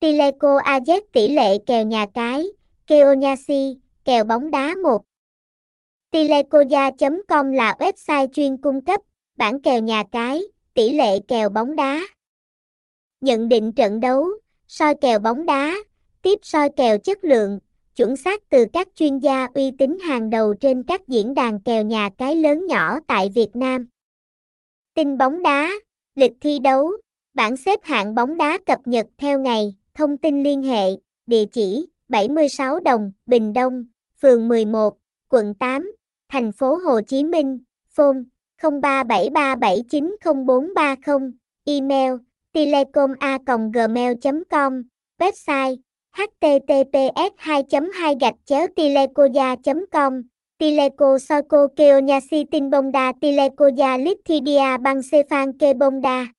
Tileco AZ tỷ lệ kèo nhà cái, Keonyasi, kèo bóng đá 1. Tilecoya.com là website chuyên cung cấp bản kèo nhà cái, tỷ lệ kèo bóng đá. Nhận định trận đấu, soi kèo bóng đá, tiếp soi kèo chất lượng, chuẩn xác từ các chuyên gia uy tín hàng đầu trên các diễn đàn kèo nhà cái lớn nhỏ tại Việt Nam. Tin bóng đá, lịch thi đấu, bảng xếp hạng bóng đá cập nhật theo ngày, thông tin liên hệ, địa chỉ 76 Đồng, Bình Đông, phường 11, quận 8, thành phố Hồ Chí Minh, phone 0373790430, email telecoma.gmail.com, website https 2 2 gạch chéo telecoya com Tileco Soco Keonyasi Tinbonda Tilecoya Lithidia Bang Sefan Kebonda